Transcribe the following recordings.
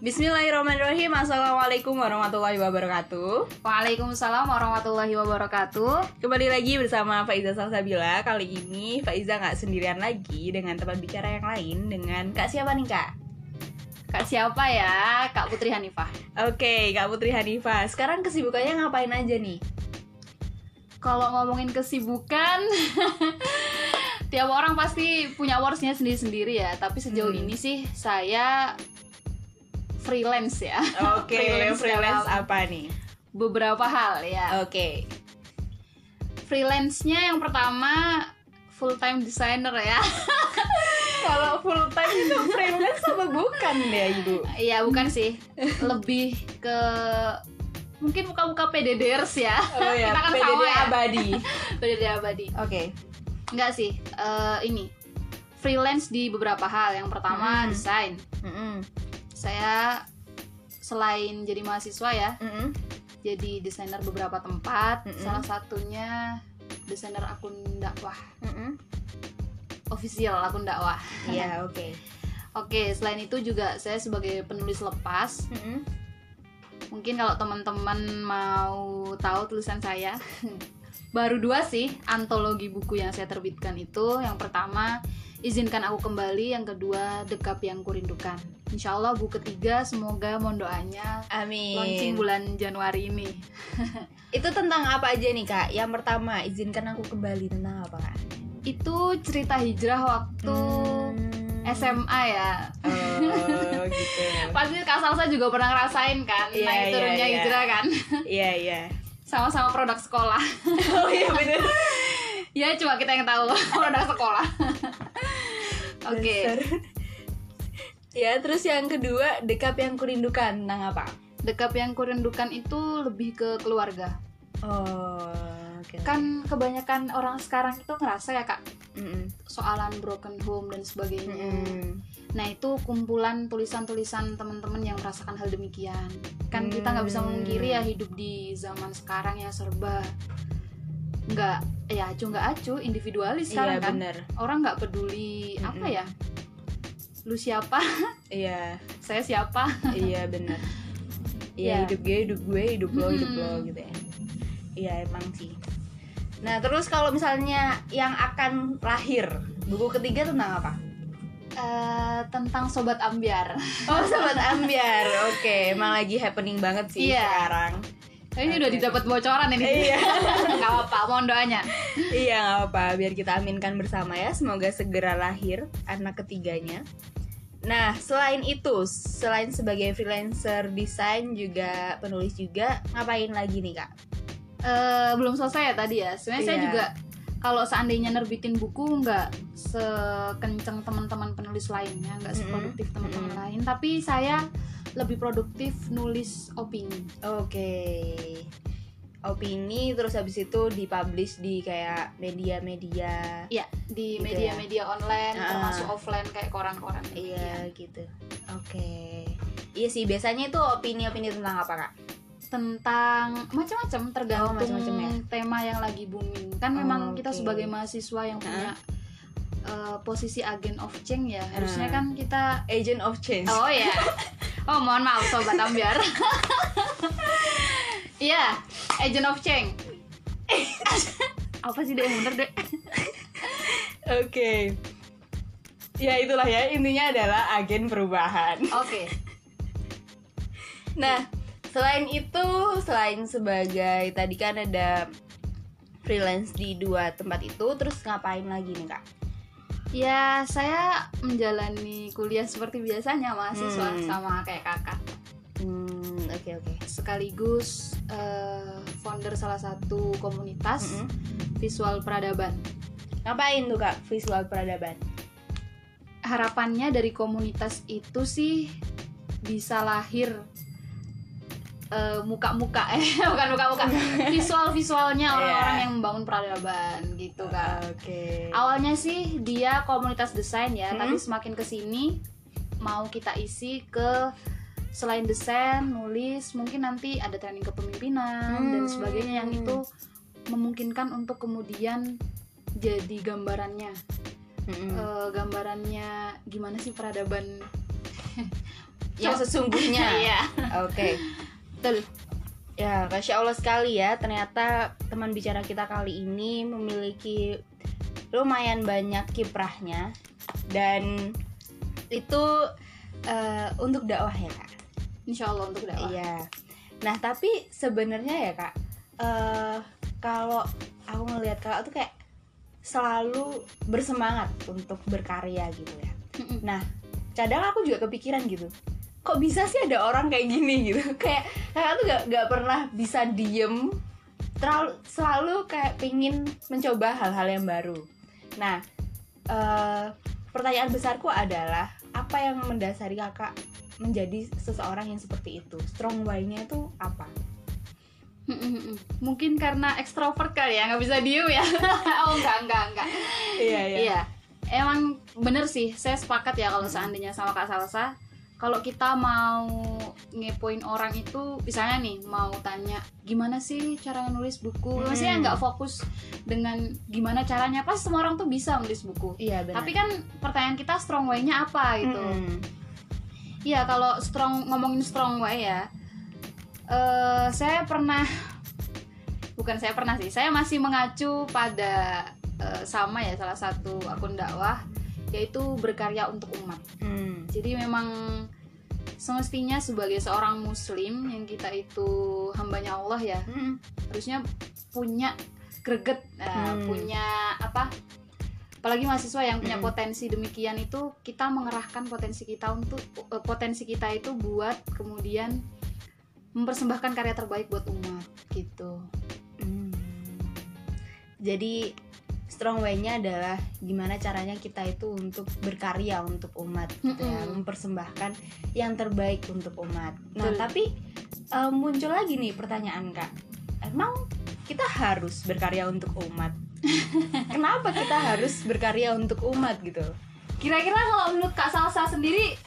Bismillahirrahmanirrahim Assalamualaikum warahmatullahi wabarakatuh Waalaikumsalam warahmatullahi wabarakatuh. Kembali lagi bersama Faiza Salsabila Kali ini Faiza nggak sendirian lagi Dengan teman bicara yang lain Dengan Kak siapa nih Kak? Kak siapa ya? Kak Putri Hanifah. Oke Kak Putri Hanifah Sekarang kesibukannya ngapain aja nih? Kalau ngomongin kesibukan, tiap orang pasti punya wordsnya sendiri-sendiri ya. Tapi sejauh Hmm. ini sih saya freelance ya. Oke Freelance freelance dalam- apa nih? Beberapa hal ya. Oke Freelance-nya yang pertama full time designer ya. Kalau full time itu freelance apa bukan ya ibu? Iya bukan sih, lebih ke mungkin muka-muka PDDers ya. Oh ya, Kita kan PDD sama ya. abadi PDD abadi. Oke Enggak sih, eh, ini freelance di beberapa hal. Yang pertama Hmm. desain. Mm-mm. Saya selain jadi mahasiswa ya, Mm-mm. jadi desainer beberapa tempat. Mm-mm. Salah satunya desainer akun dakwah, Mm-mm. official akun dakwah. Iya oke Oke, selain itu juga saya sebagai penulis lepas. Mm-mm. Mungkin kalau teman-teman mau tahu tulisan saya, baru dua sih antologi buku yang saya terbitkan itu. Yang pertama, izinkan aku kembali. Yang kedua, dekap yang kurindukan. Insya Allah buku ketiga, semoga mohon doanya Amin launching bulan Januari ini. Itu tentang apa aja nih kak? Yang pertama, izinkan aku kembali tentang apa kak? Itu cerita hijrah waktu SMA ya. Oh gitu. Pasti Kak Salsa juga pernah ngerasain kan, Iya, naik iya, turunnya iya. hijrah kan, Iya iya. sama-sama produk sekolah. Oh iya bener. ya cuma kita yang tahu produk sekolah. Oke. Dasar. Ya terus yang kedua dekap yang kurindukan tentang apa? Dekap yang kurindukan itu lebih ke keluarga. Oh oke. Kan kebanyakan orang sekarang itu ngerasa ya kak Mm-mm. soalan broken home dan sebagainya. Mm-mm. Nah itu kumpulan tulisan-tulisan teman-teman yang merasakan hal demikian. Kan kita nggak bisa Hmm. memungkiri ya hidup di zaman sekarang ya serba nggak ya acu nggak acu individualis sekarang Iya kan. bener. Orang nggak peduli apa Mm-mm. ya. Lu siapa? Iya Saya siapa? iya bener. Iya. Iya hidup gue hidup gue hidup lo hidup lo gitu ya. Iya emang sih. Nah terus kalau misalnya yang akan lahir buku ketiga tentang apa? Eh, tentang sobat ambiar. Oh sobat ambiar, oke emang lagi happening banget sih Iya. sekarang. Ini udah didapat bocoran ini. Iya. Nggak apa-apa, mohon doanya. Iya nggak apa, biar kita aminkan bersama ya. Semoga segera lahir anak ketiganya. Nah selain itu, selain sebagai freelancer desain juga penulis juga, ngapain lagi nih kak? Eh, belum selesai ya tadi ya. Sebenarnya saya Iya. juga kalau seandainya nerbitin buku nggak sekenceng teman-teman penulis lainnya, nggak seproduktif teman-teman Mm-mm. lain. Tapi saya lebih produktif nulis opini. Oke. Opini terus habis itu dipublish di kayak media-media. Ya, di Gitu media-media online, Ah. termasuk offline kayak koran-koran. Iya gitu. Oke. Iya sih biasanya itu opini-opini tentang apa kak? Tentang macam-macam tergantung Oh, macam-macam ya? tema yang lagi booming kan Oh, memang kita oke. sebagai mahasiswa yang punya eh, posisi agen of change ya harusnya kan kita Agent of Change. oh ya oh mohon maaf sobat ambiar iya agent of change apa sih deh yang bener deh Oke. Ya itulah ya intinya adalah agen perubahan. oke Nah, selain itu, selain sebagai tadi kan ada freelance di dua tempat itu, terus ngapain lagi nih kak? ya saya menjalani kuliah seperti biasanya mahasiswa Hmm. sama kayak kakak Hmm, oke oke. sekaligus eh, founder salah satu komunitas Mm-mm. visual peradaban. Ngapain tuh kak visual peradaban? Harapannya dari komunitas itu sih bisa lahir eh, muka-muka eh bukan muka-muka visual-visualnya orang-orang Iya. yang membangun peradaban gitu kan. Oke. Awalnya sih dia komunitas desain ya, Hmm. tapi semakin ke sini mau kita isi ke selain desain, nulis, mungkin nanti ada training kepemimpinan dan Hmm. sebagainya yang itu memungkinkan untuk kemudian jadi gambarannya Mm-mm. Eh, gambarannya gimana sih peradaban yang sesungguhnya Iya. oke Betul. Ya, Masya Allah sekali ya Ternyata teman bicara kita kali ini memiliki lumayan banyak kiprahnya Dan itu eh, untuk dakwah ya kak Insya Allah untuk dakwah. Iya Nah tapi sebenarnya ya kak eh, Kalau aku ngelihat kakak tuh kayak selalu bersemangat untuk berkarya gitu ya. Nah, kadang aku juga kepikiran gitu. Kok bisa sih ada orang kayak gini gitu? Kayak kakak tuh gak, gak pernah bisa diem, terlalu selalu kayak pingin mencoba hal-hal yang baru. Nah, eh, pertanyaan besarku adalah apa yang mendasari kakak menjadi seseorang yang seperti itu? Strong why-nya itu apa? Mungkin karena ekstrovert kali ya, nggak bisa diem ya. oh enggak, enggak, enggak. Iya, Iya, emang bener sih. Saya sepakat ya kalau seandainya sama Kak Salsa, kalau kita mau ngepoin orang itu, misalnya nih mau tanya gimana sih cara nulis buku, Hmm. maksudnya nggak fokus dengan gimana caranya. Pas semua orang tuh bisa nulis buku. Iya, benar. Tapi kan pertanyaan kita strong way-nya apa gitu. Mm-mm. Iya, kalau strong ngomongin strong way ya, eh saya pernah bukan saya pernah sih, saya masih mengacu pada eh, sama ya salah satu akun dakwah yaitu berkarya untuk umat. Mm. Jadi memang semestinya sebagai seorang muslim yang kita itu hambanya Allah ya, Mm. harusnya punya greget, eh, Hmm. punya apa? Apalagi mahasiswa yang punya Mm. potensi demikian itu kita mengerahkan potensi kita untuk eh, potensi kita itu buat kemudian mempersembahkan karya terbaik buat umat gitu. Hmm. Jadi strong way-nya adalah gimana caranya kita itu untuk berkarya untuk umat gitu ya, mempersembahkan yang terbaik untuk umat. Nah, Betul. tapi eh, muncul lagi nih pertanyaan Kak. Emang kita harus berkarya untuk umat? Kenapa kita harus berkarya untuk umat gitu? Kira-kira kalau menurut Kak Salsa sendiri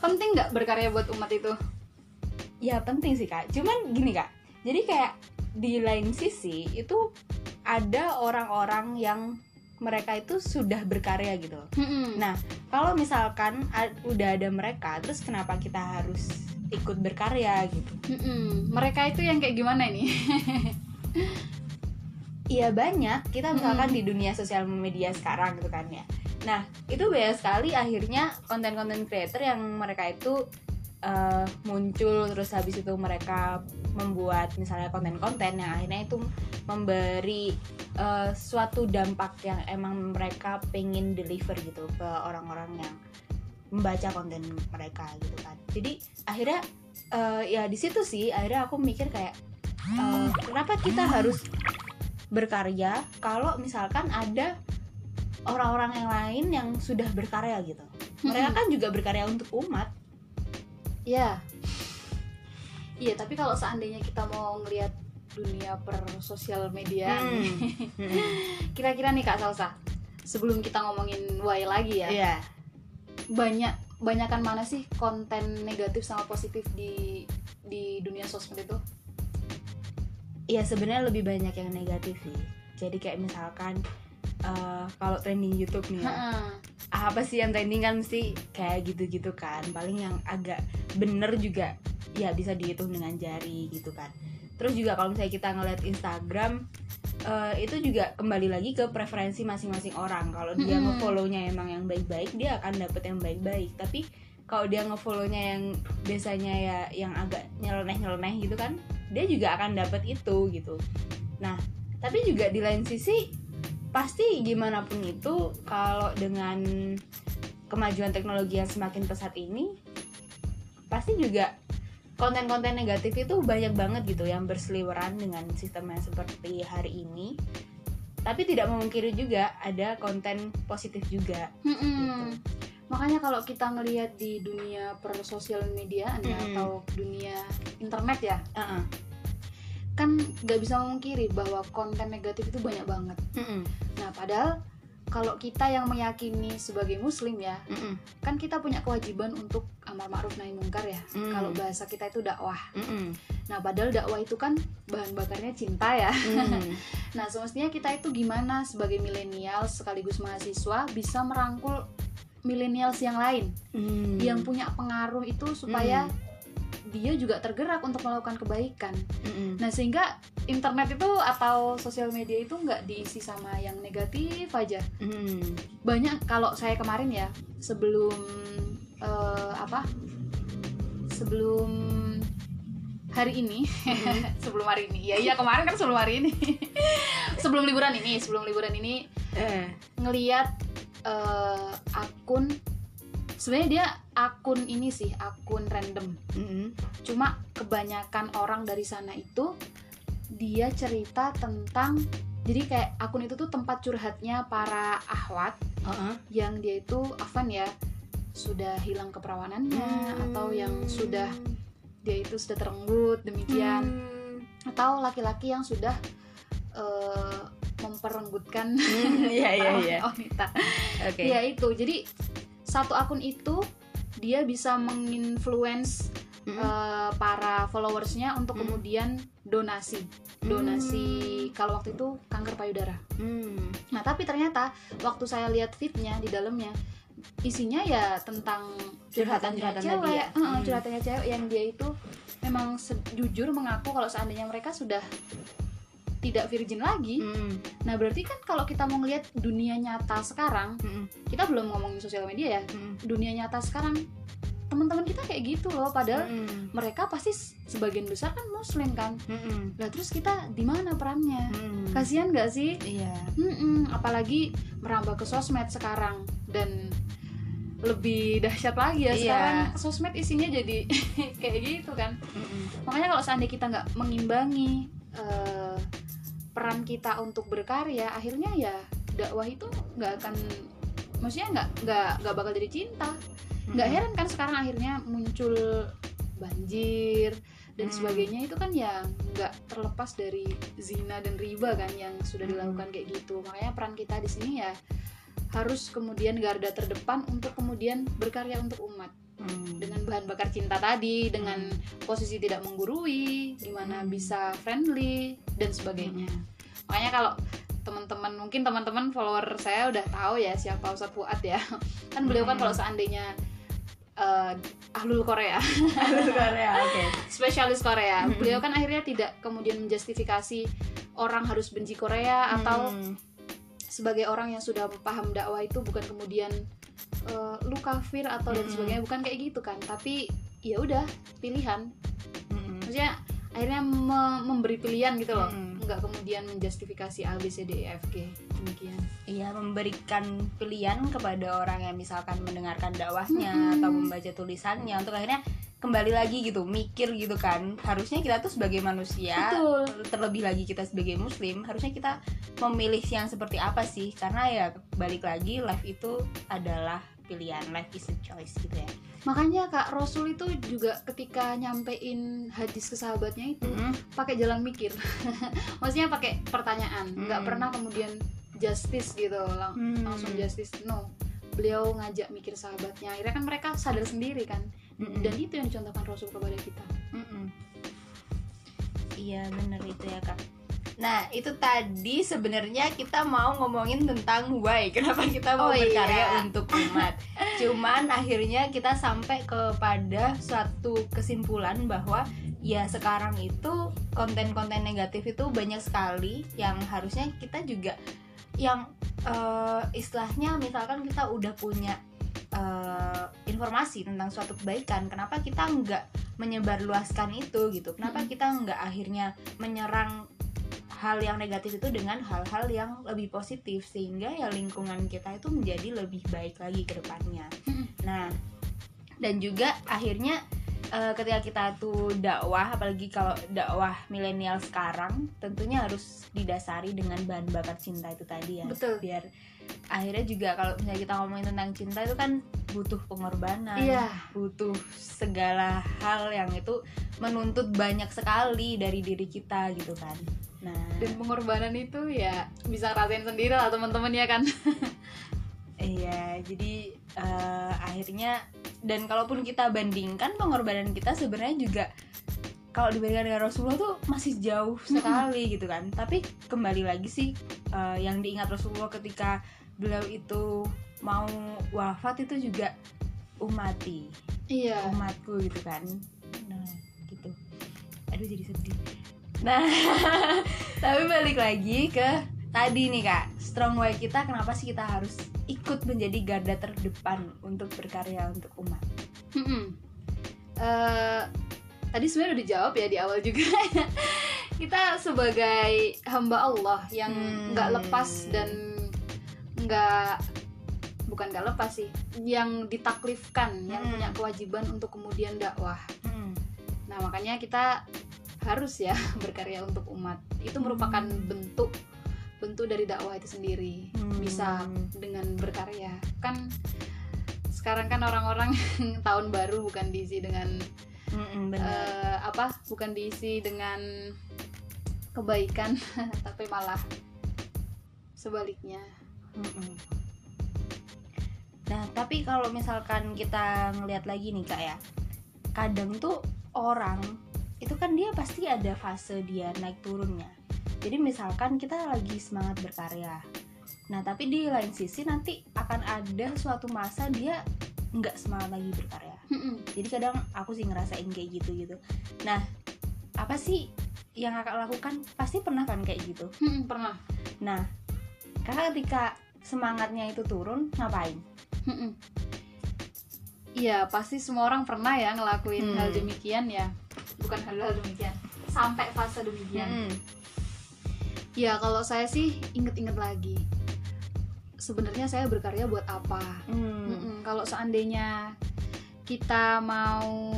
penting nggak berkarya buat umat itu? Ya penting sih Kak. Cuman gini Kak. Jadi kayak di lain sisi itu ada orang-orang yang mereka itu sudah berkarya gitu. Mm-mm. Nah, kalau misalkan udah ada mereka, terus kenapa kita harus ikut berkarya gitu? Mm-mm. Mereka itu yang kayak gimana ini? Iya banyak. Kita misalkan di dunia sosial media sekarang gitu kan ya. Nah, itu banyak sekali akhirnya konten-konten creator yang mereka itu eh, muncul terus habis itu mereka membuat misalnya konten-konten yang akhirnya itu memberi eh, suatu dampak yang emang mereka pengen deliver gitu ke orang-orang yang membaca konten mereka gitu kan. Jadi akhirnya eh, ya di situ sih akhirnya aku mikir kayak eh, kenapa kita harus berkarya kalau misalkan ada orang-orang yang lain yang sudah berkarya gitu. Mereka kan juga berkarya untuk umat. Iya. Iya, tapi kalau seandainya kita mau ngelihat dunia per sosial media nih, Hmm. kira-kira nih Kak Salsa, sebelum kita ngomongin why lagi ya, Iya. banyak banyakan mana sih konten negatif sama positif di di dunia sosmed itu? Iya sebenarnya lebih banyak yang negatif sih. Jadi kayak misalkan eh, kalau trending YouTube nih ya. Apa sih yang trending kan mesti kayak gitu-gitu kan. Paling yang agak bener juga ya bisa dihitung dengan jari gitu kan. Terus juga kalau misalnya kita ngeliat Instagram eh, itu juga kembali lagi ke preferensi masing-masing orang. Kalau dia Mm-mm. ngefollownya emang yang baik-baik, dia akan dapet yang baik-baik. Tapi kalau dia ngefollownya yang biasanya ya yang agak nyeleneh-nyeleneh gitu kan, dia juga akan dapet itu gitu. Nah, tapi juga di lain sisi pasti gimana pun itu kalau dengan kemajuan teknologi yang semakin pesat ini pasti juga konten-konten negatif itu banyak banget gitu yang berseliweran dengan sistem yang seperti hari ini tapi tidak memungkiri juga ada konten positif juga Mm-mm. Makanya kalau kita ngelihat di dunia per sosial media ya, Mm-mm. atau dunia internet ya, Heeh. Kan nggak bisa memungkiri bahwa konten negatif itu banyak banget. Mm-mm. Nah, padahal kalau kita yang meyakini sebagai muslim ya, Mm-mm. kan kita punya kewajiban untuk amar ma'ruf nahi mungkar ya. Mm. Kalau bahasa kita itu dakwah. Mm-mm. Nah, padahal dakwah itu kan bahan bakarnya cinta ya. Mm. Nah, semestinya kita itu gimana sebagai milenial sekaligus mahasiswa bisa merangkul millennials yang lain Hmm. yang punya pengaruh itu supaya dia juga tergerak untuk melakukan kebaikan. Mm-mm. Nah sehingga internet itu atau sosial media itu nggak diisi sama yang negatif aja. Mm. Banyak kalau saya kemarin ya sebelum eh, apa? Sebelum hari ini, sebelum hari ini, ya iya kemarin kan sebelum hari ini, sebelum liburan ini, sebelum liburan ini Eh. ngeliat eh, akun sebenarnya dia akun ini sih akun random Mm-mm. cuma kebanyakan orang dari sana itu dia cerita tentang jadi kayak akun itu tuh tempat curhatnya para ahwat Uh-uh. yang dia itu afan ya sudah hilang keperawanannya Hmm. atau yang sudah dia itu sudah terenggut demikian Hmm. atau laki-laki yang sudah eh, memperenggutkan Hmm, Iya iya iya. wanita Oke. ya itu jadi satu akun itu dia bisa menginfluence Mm-mm. eh, para followersnya untuk Hmm. kemudian donasi donasi kalau waktu itu kanker payudara Hmm. nah tapi ternyata waktu saya lihat feednya di dalamnya isinya ya tentang Curhatan-curhatan cewek tadi ya? Hmm. curhatannya cewek yang dia itu memang jujur mengaku kalau seandainya mereka sudah tidak virgin lagi Mm. nah berarti kan kalau kita mau ngelihat dunia nyata sekarang Mm-mm. kita belum ngomongin sosial media ya Mm. dunia nyata sekarang teman-teman kita kayak gitu loh padahal Mm-mm. mereka pasti sebagian besar kan muslim kan Mm-mm. lah terus kita di mana perannya Mm. kasihan nggak sih Iya. Mm-mm, apalagi merambah ke sosmed sekarang dan lebih dahsyat lagi ya Iya. sekarang sosmed isinya jadi kayak gitu kan Mm-mm. makanya kalau seandainya kita nggak mengimbangi eh, peran kita untuk berkarya akhirnya ya dakwah itu nggak akan maksudnya nggak nggak nggak bakal jadi cinta. Nggak heran kan sekarang akhirnya muncul banjir dan Hmm. sebagainya. Itu kan ya nggak terlepas dari zina dan riba kan yang sudah dilakukan kayak gitu. Makanya peran kita di sini ya harus kemudian garda terdepan untuk kemudian berkarya untuk umat Mm. dengan bahan bakar cinta tadi dengan posisi tidak menggurui gimana Hmm. bisa friendly dan sebagainya makanya kalau teman-teman mungkin teman-teman follower saya udah tahu ya siapa Ustadz Fuad ya kan beliau kan Hmm. kalau seandainya eh, ahlul Korea Korea, oke. spesialis Korea Hmm. beliau kan akhirnya tidak kemudian menjustifikasi orang harus benci Korea atau. Sebagai orang yang sudah paham dakwah itu bukan kemudian eh, lu kafir atau dan Hmm. sebagainya bukan kayak gitu kan tapi ya udah pilihan Mm-mm. maksudnya akhirnya me- memberi pilihan gitu loh Mm. nggak kemudian menjustifikasi A B C D E F G demikian Iya memberikan pilihan kepada orang yang misalkan mendengarkan dakwahnya Mm-mm. atau membaca tulisannya untuk akhirnya kembali lagi gitu mikir gitu kan. Harusnya kita tuh sebagai manusia betul. terlebih lagi kita sebagai muslim harusnya kita memilih yang seperti apa sih? Karena ya balik lagi life itu adalah pilihan. Life is a choice gitu ya. Makanya kak Rasul itu juga ketika nyampein hadis ke sahabatnya itu pakai jalan mikir. Maksudnya pakai pertanyaan. Nggak Mm. pernah kemudian justice gitu lang- Hmm. langsung justice. No. Beliau ngajak mikir sahabatnya. Akhirnya kan mereka sadar sendiri kan Mm-mm. dan itu yang dicontohkan Rasul kepada kita. Iya bener itu ya kak. Nah itu tadi sebenarnya kita mau ngomongin tentang why kenapa kita mau Oh, berkarya iya. untuk umat. Cuman akhirnya kita sampai kepada suatu kesimpulan bahwa ya sekarang itu konten-konten negatif itu banyak sekali yang harusnya kita juga yang eh, istilahnya misalkan kita udah punya eh, informasi tentang suatu kebaikan, kenapa kita nggak menyebarluaskan itu gitu? Kenapa kita nggak akhirnya menyerang hal yang negatif itu dengan hal-hal yang lebih positif sehingga ya lingkungan kita itu menjadi lebih baik lagi ke depannya. Nah dan juga akhirnya eh, ketika kita tuh dakwah apalagi kalau dakwah milenial sekarang tentunya harus didasari dengan bahan bakar cinta itu tadi ya betul. biar akhirnya juga kalau misalnya kita ngomongin tentang cinta itu kan butuh pengorbanan iya. butuh segala hal yang itu menuntut banyak sekali dari diri kita gitu kan. Nah dan pengorbanan itu ya bisa rasain sendiri lah teman-teman ya kan? Iya jadi eh, akhirnya dan kalaupun kita bandingkan pengorbanan kita sebenarnya juga kalau dibandingkan dengan Rasulullah tuh masih jauh sekali gitu kan. Tapi kembali lagi sih eh, yang diingat Rasulullah ketika beliau itu mau wafat itu juga umati iya. Umatku gitu kan. Nah gitu. Aduh jadi sedih. Nah tapi balik lagi ke tadi nih kak. Strong way kita kenapa sih kita harus ikut menjadi garda terdepan untuk berkarya untuk umat? Mm-mm. Eh, tadi sebenarnya udah dijawab ya di awal juga kita sebagai hamba Allah yang Hmm. nggak lepas dan nggak bukan nggak lepas sih yang ditaklifkan yang Hmm. punya kewajiban untuk kemudian dakwah Hmm. nah makanya kita harus ya berkarya untuk umat itu merupakan bentuk bentuk dari dakwah itu sendiri Hmm. bisa dengan berkarya kan sekarang kan orang-orang tahun baru bukan diisi dengan Mm-mm, eh, apa bukan diisi dengan kebaikan tapi malah sebaliknya Mm-mm. Nah, tapi kalau misalkan kita ngelihat lagi nih kak ya, kadang tuh orang itu kan dia pasti ada fase dia naik turunnya. Jadi misalkan kita lagi semangat berkarya, nah tapi di lain sisi nanti akan ada suatu masa dia nggak semangat lagi berkarya. Mm-mm. Jadi kadang aku sih ngerasain kayak gitu gitu. Nah, apa sih yang kakak lakukan? Pasti pernah kan kayak gitu. Mm-mm, pernah Nah, kakak ketika semangatnya itu turun, ngapain? Mm-mm. Iya pasti semua orang pernah ya ngelakuin Hmm. hal demikian ya bukan hal-hal demikian sampai fase demikian Mm-mm. ya kalau saya sih inget-inget lagi sebenarnya saya berkarya buat apa Mm. Mm-mm, kalau seandainya kita mau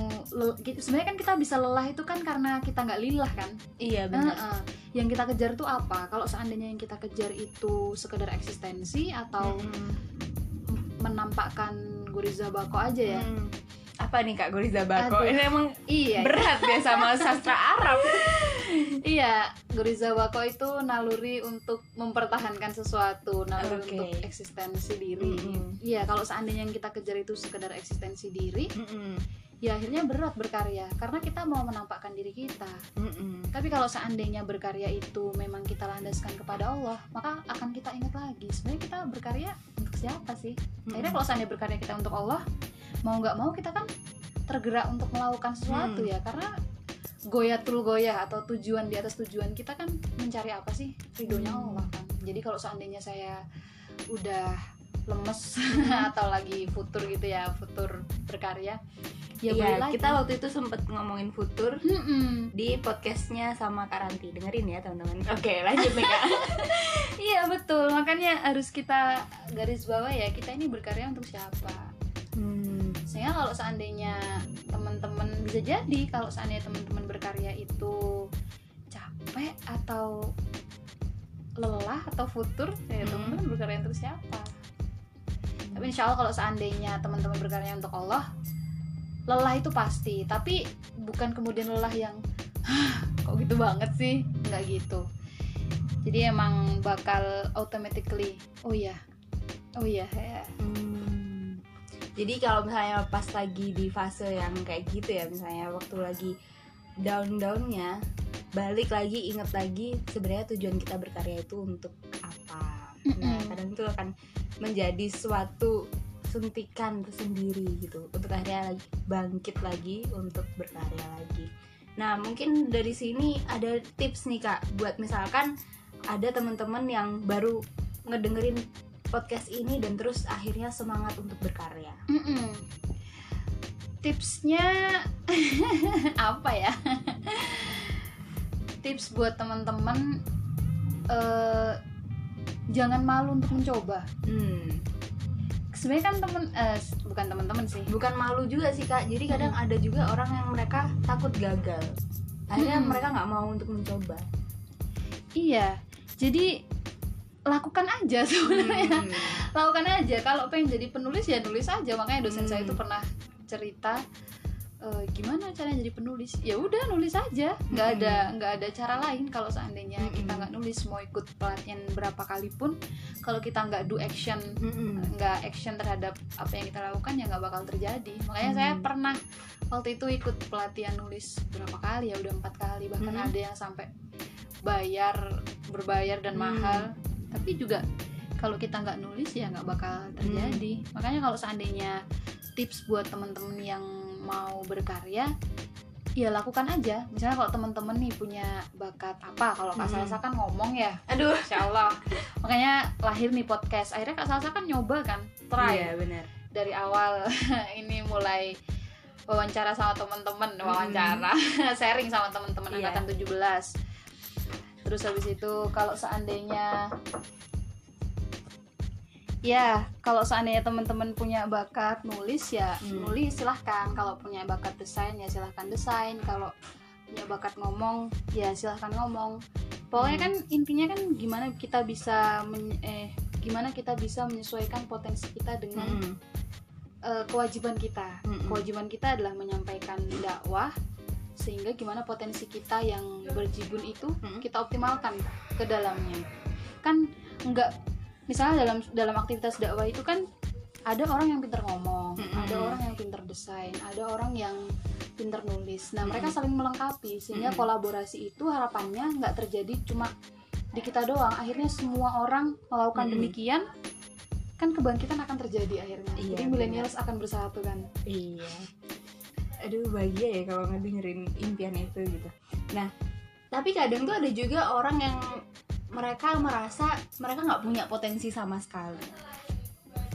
sebenarnya kan kita bisa lelah itu kan karena kita nggak lillah kan Iya benar. Heeh. yang kita kejar tuh apa kalau seandainya yang kita kejar itu sekedar eksistensi atau Mm. menampakkan guriza bako aja ya Mm. Apa nih Kak Goriza Bako? Aduh. Ini emang iya berat ya sama sastra Arab. iya guriza bako itu naluri untuk mempertahankan sesuatu naluri Oke. untuk eksistensi diri iya kalau seandainya yang kita kejar itu sekedar eksistensi diri Mm-mm. ya akhirnya berat berkarya karena kita mau menampakkan diri kita Mm-mm. tapi kalau seandainya berkarya itu memang kita landaskan kepada Allah maka akan kita ingat lagi sebenarnya kita berkarya untuk siapa sih akhirnya kalau seandainya berkarya kita untuk Allah mau nggak mau kita kan tergerak untuk melakukan sesuatu Hmm. ya karena goyatul goyah atau tujuan di atas tujuan kita kan mencari apa sih ridhonya Hmm. Allah kan jadi kalau seandainya saya udah lemes Hmm. atau lagi futur gitu ya futur berkarya ya Iya, lagi kita waktu itu sempet ngomongin futur Mm-mm. di podcastnya sama Karanti. Dengerin ya teman-teman. Oke, lanjut nih Kak. Iya betul, makanya harus kita garis bawah ya kita ini berkarya untuk siapa. Hmm. Sehingga kalau seandainya teman-teman bisa jadi kalau seandainya teman-teman berkarya itu capek atau lelah atau futur, ya Hmm. teman-teman berkarya untuk siapa? Tapi insya Allah kalau seandainya teman-teman berkarya untuk Allah, lelah itu pasti. Tapi bukan kemudian lelah yang "Hah, kok gitu banget sih, nggak gitu. Jadi emang bakal automatically, oh iya, oh iya, ya. Hmm. Jadi kalau misalnya pas lagi di fase yang kayak gitu ya, misalnya waktu lagi down-downnya, balik lagi inget lagi sebenarnya tujuan kita berkarya itu untuk apa. Nah, kadang itu akan menjadi suatu suntikan tersendiri gitu untuk akhirnya lagi bangkit lagi untuk berkarya lagi. Nah, mungkin dari sini ada tips nih Kak buat misalkan ada teman-teman yang baru ngedengerin podcast ini dan terus akhirnya semangat untuk berkarya. Mm-mm. Tipsnya apa ya? Tips buat teman-teman eh, jangan malu untuk mencoba. Hmm. Sebenarnya kan temen eh, bukan teman-teman sih. Bukan malu juga sih Kak. Jadi kadang ada juga orang yang mereka takut gagal. Akhirnya Hmm. mereka nggak mau untuk mencoba. Iya. Jadi lakukan aja sebenarnya. Hmm. Lakukan aja. Kalau pengen jadi penulis ya nulis aja. Makanya dosen Hmm. saya itu pernah cerita "Eh, gimana caranya jadi penulis ya udah nulis aja nggak Hmm. ada nggak ada cara lain kalau seandainya Mm-mm. kita nggak nulis mau ikut pelatihan berapa kali pun kalau kita nggak do action Mm-mm. nggak action terhadap apa yang kita lakukan ya nggak bakal terjadi makanya saya Hmm. pernah waktu itu ikut pelatihan nulis berapa kali ya udah empat kali bahkan Hmm. ada yang sampai bayar berbayar dan Hmm. mahal tapi juga kalau kita nggak nulis ya nggak bakal terjadi. Makanya kalau seandainya tips buat temen-temen yang mau berkarya ya lakukan aja. Misalnya kalau temen-temen nih punya bakat apa kalau kak Hmm. Salsa kan ngomong ya. Aduh. Insya Allah. Makanya lahir nih podcast. Akhirnya kak Salsa kan nyoba kan try. Iya benar. Dari awal ini mulai wawancara sama teman-teman wawancara sharing sama teman-teman Iya. angkatan 17 terus habis itu kalau seandainya ya kalau seandainya teman-teman punya bakat nulis ya Hmm. nulis silahkan kalau punya bakat desain ya silahkan desain kalau punya bakat ngomong ya silahkan ngomong pokoknya Hmm. kan intinya kan gimana kita bisa men- eh gimana kita bisa menyesuaikan potensi kita dengan Mm-mm. eh, kewajiban kita. Mm-mm. Kewajiban kita adalah menyampaikan dakwah sehingga gimana potensi kita yang berjibun itu Mm-mm. kita optimalkan ke dalamnya. Kan enggak misalnya dalam dalam aktivitas dakwah itu kan ada orang yang pintar ngomong, Mm-mm. ada orang yang pintar desain, ada orang yang pintar nulis. Nah, mereka Mm-mm. saling melengkapi sehingga Mm-mm. kolaborasi itu harapannya nggak terjadi cuma di kita doang. Akhirnya semua orang melakukan Mm-mm. demikian kan kebangkitan akan terjadi akhirnya. Iya, Jadi millennials akan bersatu kan. Iya. Aduh bahagia ya kalau ngedengerin impian itu gitu. Nah, tapi kadang tuh ada juga orang yang mereka merasa mereka nggak punya potensi sama sekali.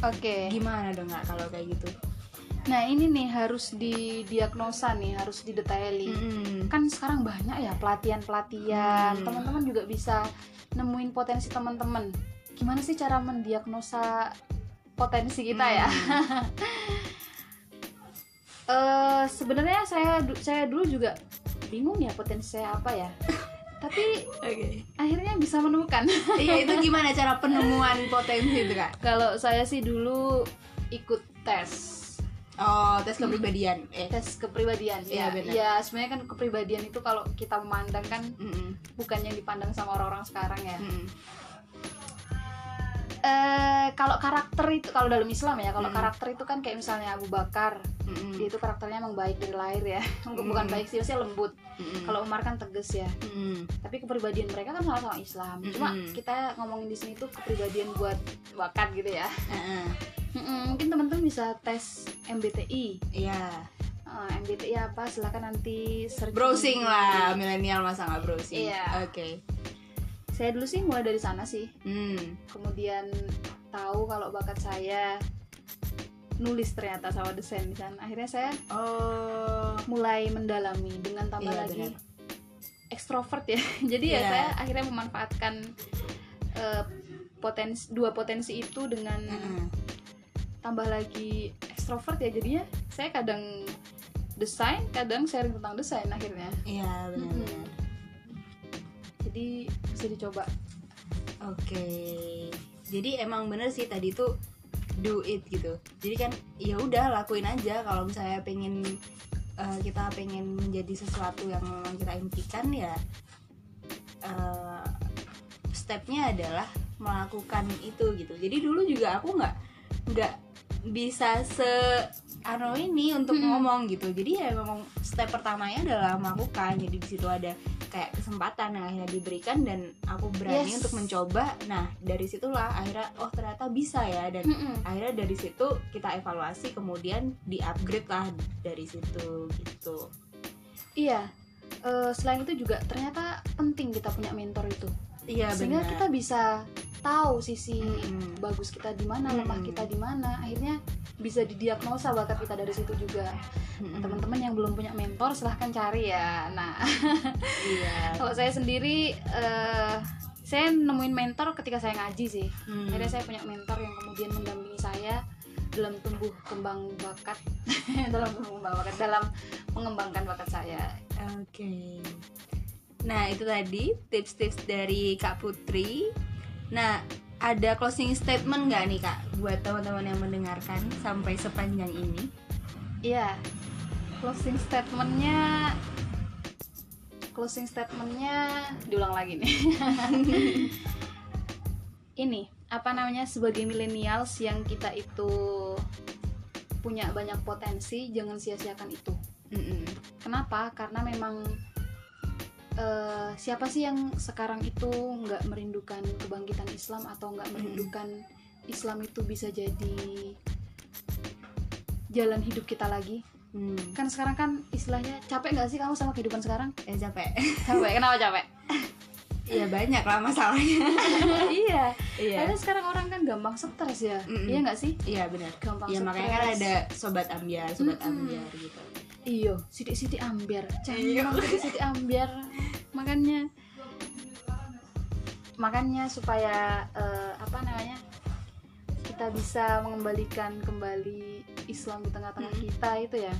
Oke. Gimana dong nggak kalau kayak gitu? Nah, ini nih harus didiagnosa nih, harus didetaili. Mm-mm. Kan sekarang banyak ya pelatihan-pelatihan. Hmm. Teman-teman juga bisa nemuin potensi teman-teman. Gimana sih cara mendiagnosa potensi kita ya? Eh sebenarnya saya saya dulu juga bingung ya potensi saya apa ya. Tapi Oke. akhirnya bisa menemukan. Iya itu gimana cara penemuan potensi itu kak? Kalau saya sih dulu ikut tes. Oh tes kepribadian. Eh. tes kepribadian Iya, ya benar. ya sebenarnya kan kepribadian itu kalau kita memandang kan Mm-mm. bukan yang dipandang sama orang-orang sekarang ya Mm-mm. Eh kalau karakter itu kalau dalam Islam ya kalau Mm. karakter itu kan kayak misalnya Abu Bakar Mm-mm. dia itu karakternya emang baik dari lahir ya bukan Mm. baik sih maksudnya lembut Mm-mm. kalau Umar kan tegas ya Mm-mm. tapi kepribadian mereka kan sama-sama Islam cuma Mm-mm. kita ngomongin di sini tuh kepribadian buat bakat gitu ya. Mm-mm, mungkin teman-teman bisa tes MBTI Iya. Eh, MBTI apa silahkan nanti searching Browsing lah milenial masa nggak browsing. Iya. Oke. Saya dulu sih mulai dari sana sih Hmm. kemudian tahu kalau bakat saya nulis ternyata sama desain di sana akhirnya saya Oh. mulai mendalami dengan tambah Iya, lagi benar. ekstrovert ya jadi ya Iya. saya akhirnya memanfaatkan eh, potensi dua potensi itu dengan Mm-mm. tambah lagi ekstrovert ya jadinya saya kadang desain kadang sharing tentang desain akhirnya Iya benar-benar. Jadi bisa dicoba Oke. Jadi emang bener sih tadi tuh do it gitu. Jadi kan ya udah lakuin aja kalau misalnya pengen eh, kita pengen menjadi sesuatu yang memang kita impikan ya eh, stepnya adalah melakukan itu gitu. Jadi dulu juga aku nggak nggak bisa se anu ini untuk Mm-mm. ngomong gitu. Jadi ya memang step pertamanya adalah melakukan. Jadi di situ ada kayak kesempatan yang akhirnya diberikan dan aku berani Yes. untuk mencoba. Nah dari situlah akhirnya oh ternyata bisa ya dan Mm-mm. akhirnya dari situ kita evaluasi kemudian di upgrade lah dari situ gitu. iya Eh, selain itu juga ternyata penting kita punya mentor itu Iya sehingga kita bisa tahu sisi Mm-mm. bagus kita di mana lemah kita di mana akhirnya bisa didiagnosa bakat kita dari situ juga Mm-mm. teman-teman yang belum punya mentor silahkan cari ya nah Iya. kalau saya sendiri eh, saya nemuin mentor ketika saya ngaji sih Hmm. akhirnya saya punya mentor yang kemudian mendampingi saya dalam tumbuh kembang bakat dalam tumbuh kembang bakat dalam mengembangkan bakat saya Oke. Nah, itu tadi tips-tips dari Kak Putri. Nah, ada closing statement nggak nih Kak buat teman-teman yang mendengarkan sampai sepanjang ini? Iya, closing statementnya closing statementnya diulang lagi nih. Ini apa namanya sebagai millennials yang kita itu punya banyak potensi, jangan sia-siakan itu. Mm-mm. Kenapa? Karena memang eh, siapa sih yang sekarang itu nggak merindukan kebangkitan Islam atau nggak merindukan Islam itu bisa jadi jalan hidup kita lagi Hmm. kan sekarang kan istilahnya capek nggak sih kamu sama kehidupan sekarang Eh capek. capek kenapa capek Iya banyak lah masalahnya. iya Iya. karena sekarang orang kan gampang stres ya Mm-mm. iya nggak sih Iya benar. gampang Ya stres makanya kan ada sobat ambiar, sobat Mm-mm. ambiar gitu. Iyo sidik-sidik ambiar Iya. jangan sidik-sidik ambiar makanya makanya supaya eh, apa namanya kita bisa mengembalikan kembali Islam di tengah-tengah Mm. kita itu ya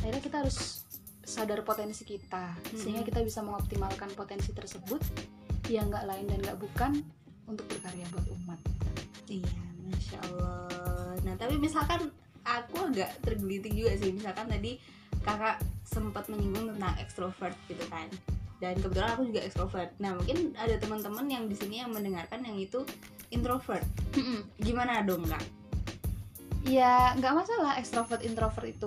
akhirnya kita harus sadar potensi kita sehingga Mm. kita bisa mengoptimalkan potensi tersebut yang nggak lain dan nggak bukan untuk berkarya buat umat Iya, masya Allah. Nah tapi misalkan aku agak tergelitik juga sih. Misalkan tadi kakak sempat menyinggung tentang ekstrovert gitu kan. Dan kebetulan aku juga ekstrovert. Nah mungkin ada teman-teman yang di sini yang mendengarkan yang itu introvert. Gimana dong kak? ya nggak masalah ekstrovert introvert itu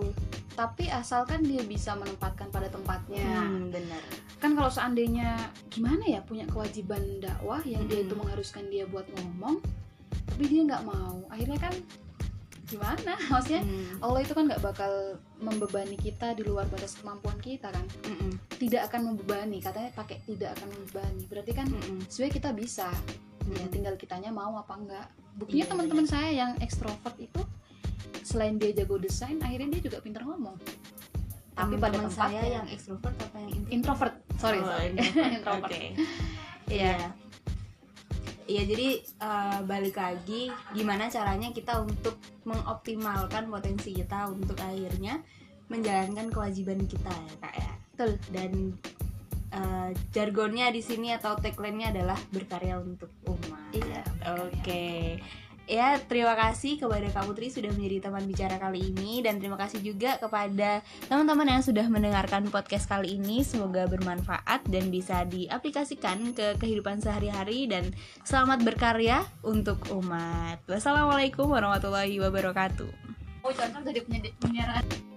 tapi asalkan dia bisa menempatkan pada tempatnya Hmm, benar. kan kalau seandainya gimana ya punya kewajiban dakwah yang dia Mm-mm. itu mengharuskan dia buat ngomong tapi dia nggak mau akhirnya kan gimana? Maksudnya Hmm, Allah itu kan nggak bakal membebani kita di luar batas kemampuan kita kan? Mm-mm, tidak akan membebani katanya pakai tidak akan membebani. Berarti kan mm-mm. sebenarnya kita bisa. Ya Mm. tinggal kitanya mau apa enggak buktinya Iya, teman-teman saya yang ekstrovert itu selain dia jago desain akhirnya dia juga pintar ngomong. Tapi pada Teman-teman saya tempatnya yang ekstrovert apa yang introvert? introvert. Sorry Oh, sorry. introvert. introvert. Oke. Iya. Iya, jadi eh, balik lagi gimana caranya kita untuk mengoptimalkan potensi kita untuk akhirnya menjalankan kewajiban kita ya, Kak ya. betul Dan eh, jargonnya di sini atau tagline-nya adalah berkarya untuk umat. Iya. Oke. Ya, terima kasih kepada Kak Putri sudah menjadi teman bicara kali ini dan terima kasih juga kepada teman-teman yang sudah mendengarkan podcast kali ini. Semoga bermanfaat dan bisa diaplikasikan ke kehidupan sehari-hari dan selamat berkarya untuk umat. Wassalamualaikum warahmatullahi wabarakatuh. oh contoh jadi penyiaran